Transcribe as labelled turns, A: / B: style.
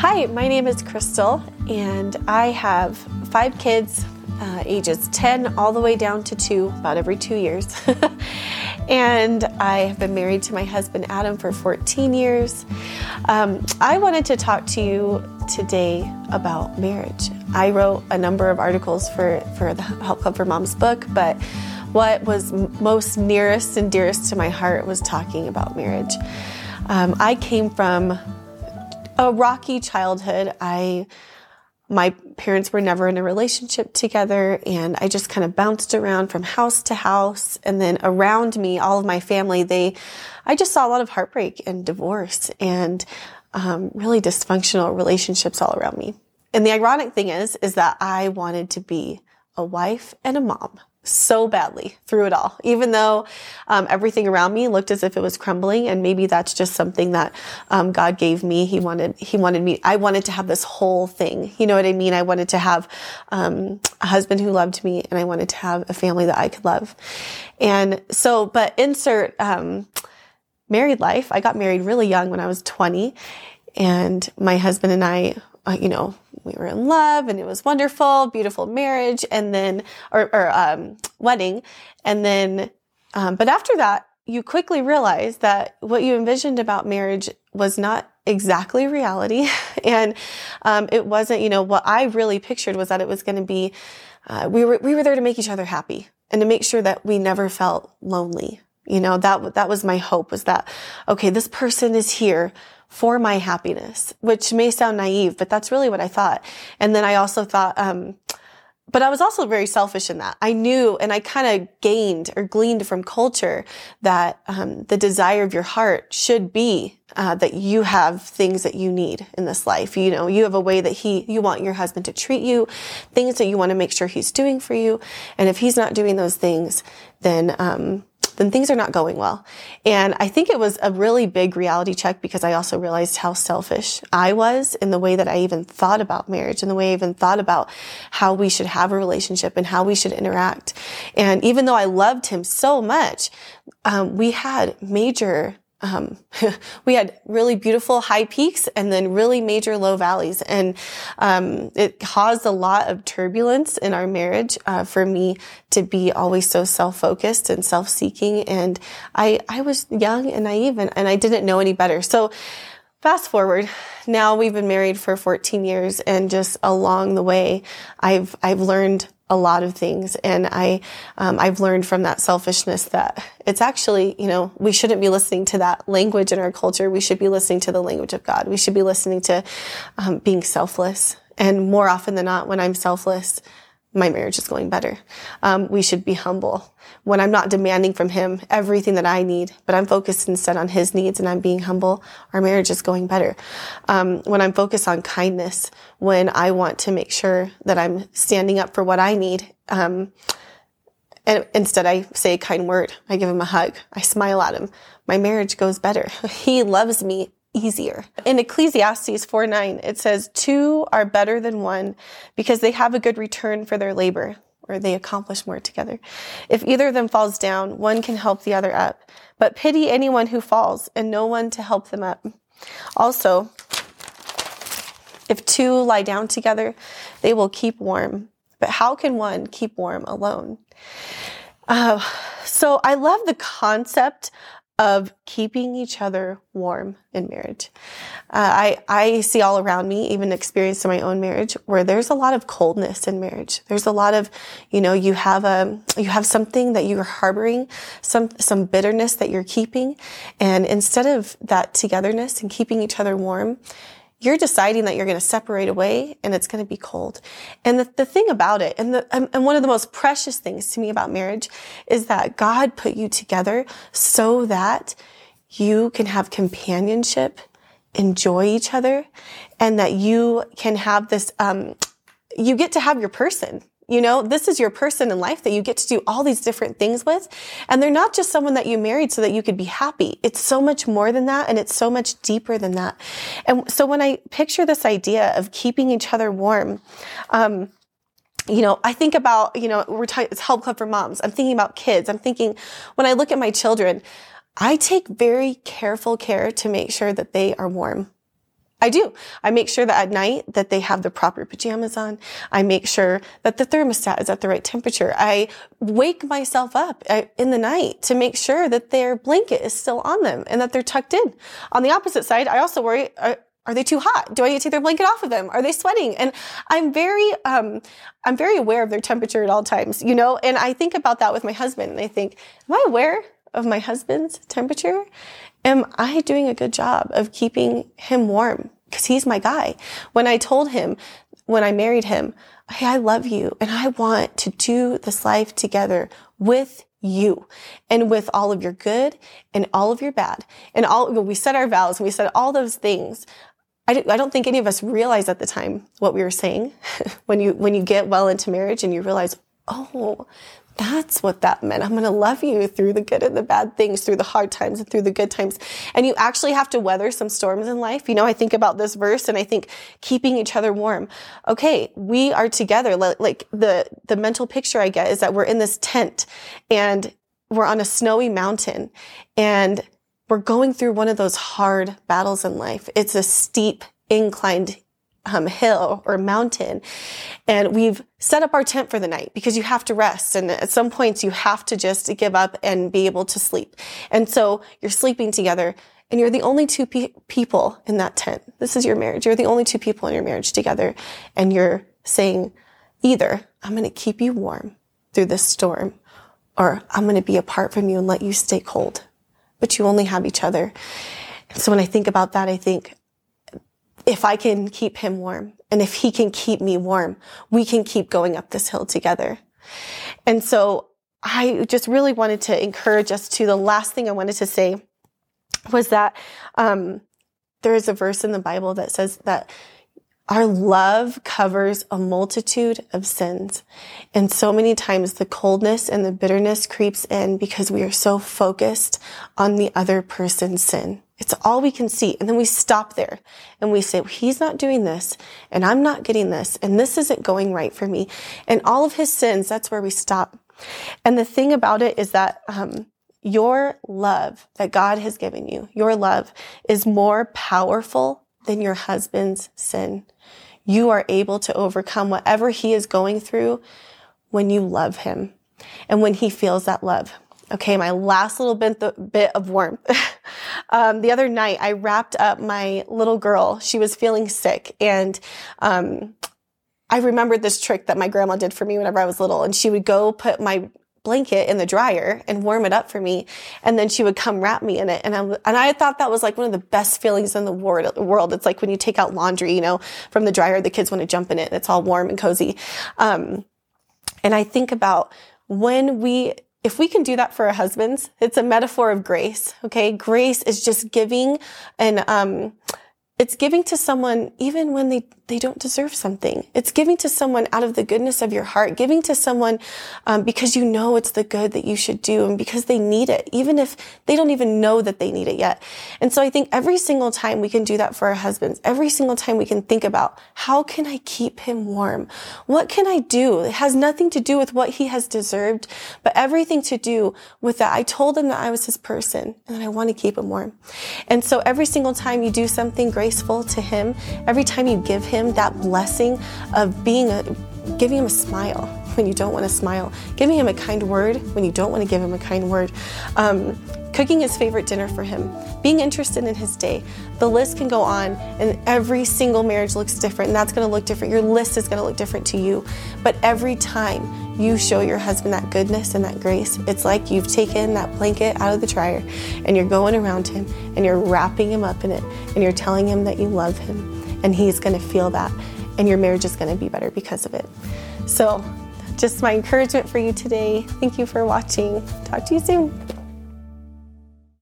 A: Hi, my name is Crystal, and I have five kids, uh, ages 10 all the way down to two, about every two years. and I have been married to my husband Adam for 14 years. Um, I wanted to talk to you today about marriage. I wrote a number of articles for, for the Help Club for Moms book, but what was most nearest and dearest to my heart was talking about marriage. Um, I came from a rocky childhood. I my parents were never in a relationship together and I just kind of bounced around from house to house and then around me all of my family they I just saw a lot of heartbreak and divorce and um, really dysfunctional relationships all around me. And the ironic thing is is that I wanted to be a wife and a mom so badly through it all, even though um, everything around me looked as if it was crumbling. And maybe that's just something that um, God gave me. He wanted, He wanted me, I wanted to have this whole thing. You know what I mean? I wanted to have um, a husband who loved me and I wanted to have a family that I could love. And so, but insert um, married life. I got married really young when I was 20 and my husband and I, you know, we were in love and it was wonderful, beautiful marriage and then, or, or um, wedding. And then, um, but after that, you quickly realize that what you envisioned about marriage was not exactly reality. and um, it wasn't, you know, what I really pictured was that it was going to be, uh, we were, we were there to make each other happy and to make sure that we never felt lonely. You know, that, that was my hope was that, okay, this person is here for my happiness, which may sound naive, but that's really what I thought. And then I also thought, um, but I was also very selfish in that. I knew and I kind of gained or gleaned from culture that um, the desire of your heart should be uh, that you have things that you need in this life. You know, you have a way that he, you want your husband to treat you, things that you want to make sure he's doing for you. And if he's not doing those things, then um, then things are not going well. And I think it was a really big reality check because I also realized how selfish I was in the way that I even thought about marriage and the way I even thought about how we should have a relationship and how we should interact. And even though I loved him so much, um, we had major um, we had really beautiful high peaks and then really major low valleys. And um, it caused a lot of turbulence in our marriage uh, for me to be always so self-focused and self-seeking. And I, I was young and naive and, and I didn't know any better. So fast forward, now we've been married for 14 years and just along the way, I've, I've learned a lot of things. And I, um, I've learned from that selfishness that it's actually, you know, we shouldn't be listening to that language in our culture. We should be listening to the language of God. We should be listening to um, being selfless. And more often than not, when I'm selfless, my marriage is going better. Um, we should be humble when I'm not demanding from him everything that I need, but I'm focused instead on his needs and I'm being humble. Our marriage is going better. Um, when I'm focused on kindness, when I want to make sure that I'm standing up for what I need, um, and instead I say a kind word. I give him a hug. I smile at him. My marriage goes better. he loves me easier. In Ecclesiastes 4 9, it says, Two are better than one because they have a good return for their labor, or they accomplish more together. If either of them falls down, one can help the other up. But pity anyone who falls and no one to help them up. Also, if two lie down together, they will keep warm. But how can one keep warm alone? Uh, so I love the concept of keeping each other warm in marriage. Uh, I, I see all around me, even experience in my own marriage, where there's a lot of coldness in marriage. There's a lot of, you know, you have a, you have something that you're harboring, some, some bitterness that you're keeping. And instead of that togetherness and keeping each other warm, you're deciding that you're going to separate away and it's going to be cold. And the, the thing about it, and, the, and one of the most precious things to me about marriage is that God put you together so that you can have companionship, enjoy each other, and that you can have this, um, you get to have your person. You know, this is your person in life that you get to do all these different things with. And they're not just someone that you married so that you could be happy. It's so much more than that. And it's so much deeper than that. And so when I picture this idea of keeping each other warm, um, you know, I think about, you know, we're talking, it's help club for moms. I'm thinking about kids. I'm thinking when I look at my children, I take very careful care to make sure that they are warm. I do. I make sure that at night that they have the proper pajamas on. I make sure that the thermostat is at the right temperature. I wake myself up uh, in the night to make sure that their blanket is still on them and that they're tucked in. On the opposite side, I also worry, uh, are they too hot? Do I need to take their blanket off of them? Are they sweating? And I'm very, um, I'm very aware of their temperature at all times, you know, and I think about that with my husband and I think, am I aware of my husband's temperature? Am I doing a good job of keeping him warm? Because he's my guy. When I told him, when I married him, hey, I love you and I want to do this life together with you and with all of your good and all of your bad and all, we said our vows and we said all those things. I, don't think any of us realized at the time what we were saying when you, when you get well into marriage and you realize, oh, that's what that meant. I'm going to love you through the good and the bad things, through the hard times and through the good times. And you actually have to weather some storms in life. You know, I think about this verse and I think keeping each other warm. Okay, we are together. Like the, the mental picture I get is that we're in this tent and we're on a snowy mountain and we're going through one of those hard battles in life. It's a steep, inclined um, hill or mountain. And we've set up our tent for the night because you have to rest. And at some points you have to just give up and be able to sleep. And so you're sleeping together and you're the only two pe- people in that tent. This is your marriage. You're the only two people in your marriage together. And you're saying either I'm going to keep you warm through this storm or I'm going to be apart from you and let you stay cold. But you only have each other. So when I think about that, I think if I can keep him warm and if he can keep me warm, we can keep going up this hill together. And so I just really wanted to encourage us to the last thing I wanted to say was that um, there is a verse in the Bible that says that our love covers a multitude of sins. And so many times the coldness and the bitterness creeps in because we are so focused on the other person's sin. It's all we can see. And then we stop there and we say, well, he's not doing this and I'm not getting this and this isn't going right for me. And all of his sins, that's where we stop. And the thing about it is that, um, your love that God has given you, your love is more powerful than your husband's sin. You are able to overcome whatever he is going through when you love him and when he feels that love. Okay, my last little bit, bit of warmth. um, the other night, I wrapped up my little girl. She was feeling sick, and um, I remembered this trick that my grandma did for me whenever I was little. And she would go put my blanket in the dryer and warm it up for me, and then she would come wrap me in it. And I and I thought that was like one of the best feelings in the world. It's like when you take out laundry, you know, from the dryer, the kids want to jump in it, and it's all warm and cozy. Um, and I think about when we if we can do that for our husbands, it's a metaphor of grace. Okay. Grace is just giving and, um, it's giving to someone even when they, they don't deserve something. It's giving to someone out of the goodness of your heart, giving to someone um, because you know it's the good that you should do and because they need it, even if they don't even know that they need it yet. And so I think every single time we can do that for our husbands, every single time we can think about how can I keep him warm? What can I do? It has nothing to do with what he has deserved, but everything to do with that. I told him that I was his person and that I want to keep him warm. And so every single time you do something great, graceful to Him, every time you give Him that blessing of being a, giving Him a smile when you don't want to smile, giving Him a kind word when you don't want to give Him a kind word, um, cooking His favorite dinner for Him, being interested in His day. The list can go on, and every single marriage looks different, and that's going to look different. Your list is going to look different to you. But every time you show your husband that goodness and that grace, it's like you've taken that blanket out of the dryer and you're going around him and you're wrapping him up in it and you're telling him that you love him and he's going to feel that and your marriage is going to be better because of it. So, just my encouragement for you today. Thank you for watching. Talk to you soon.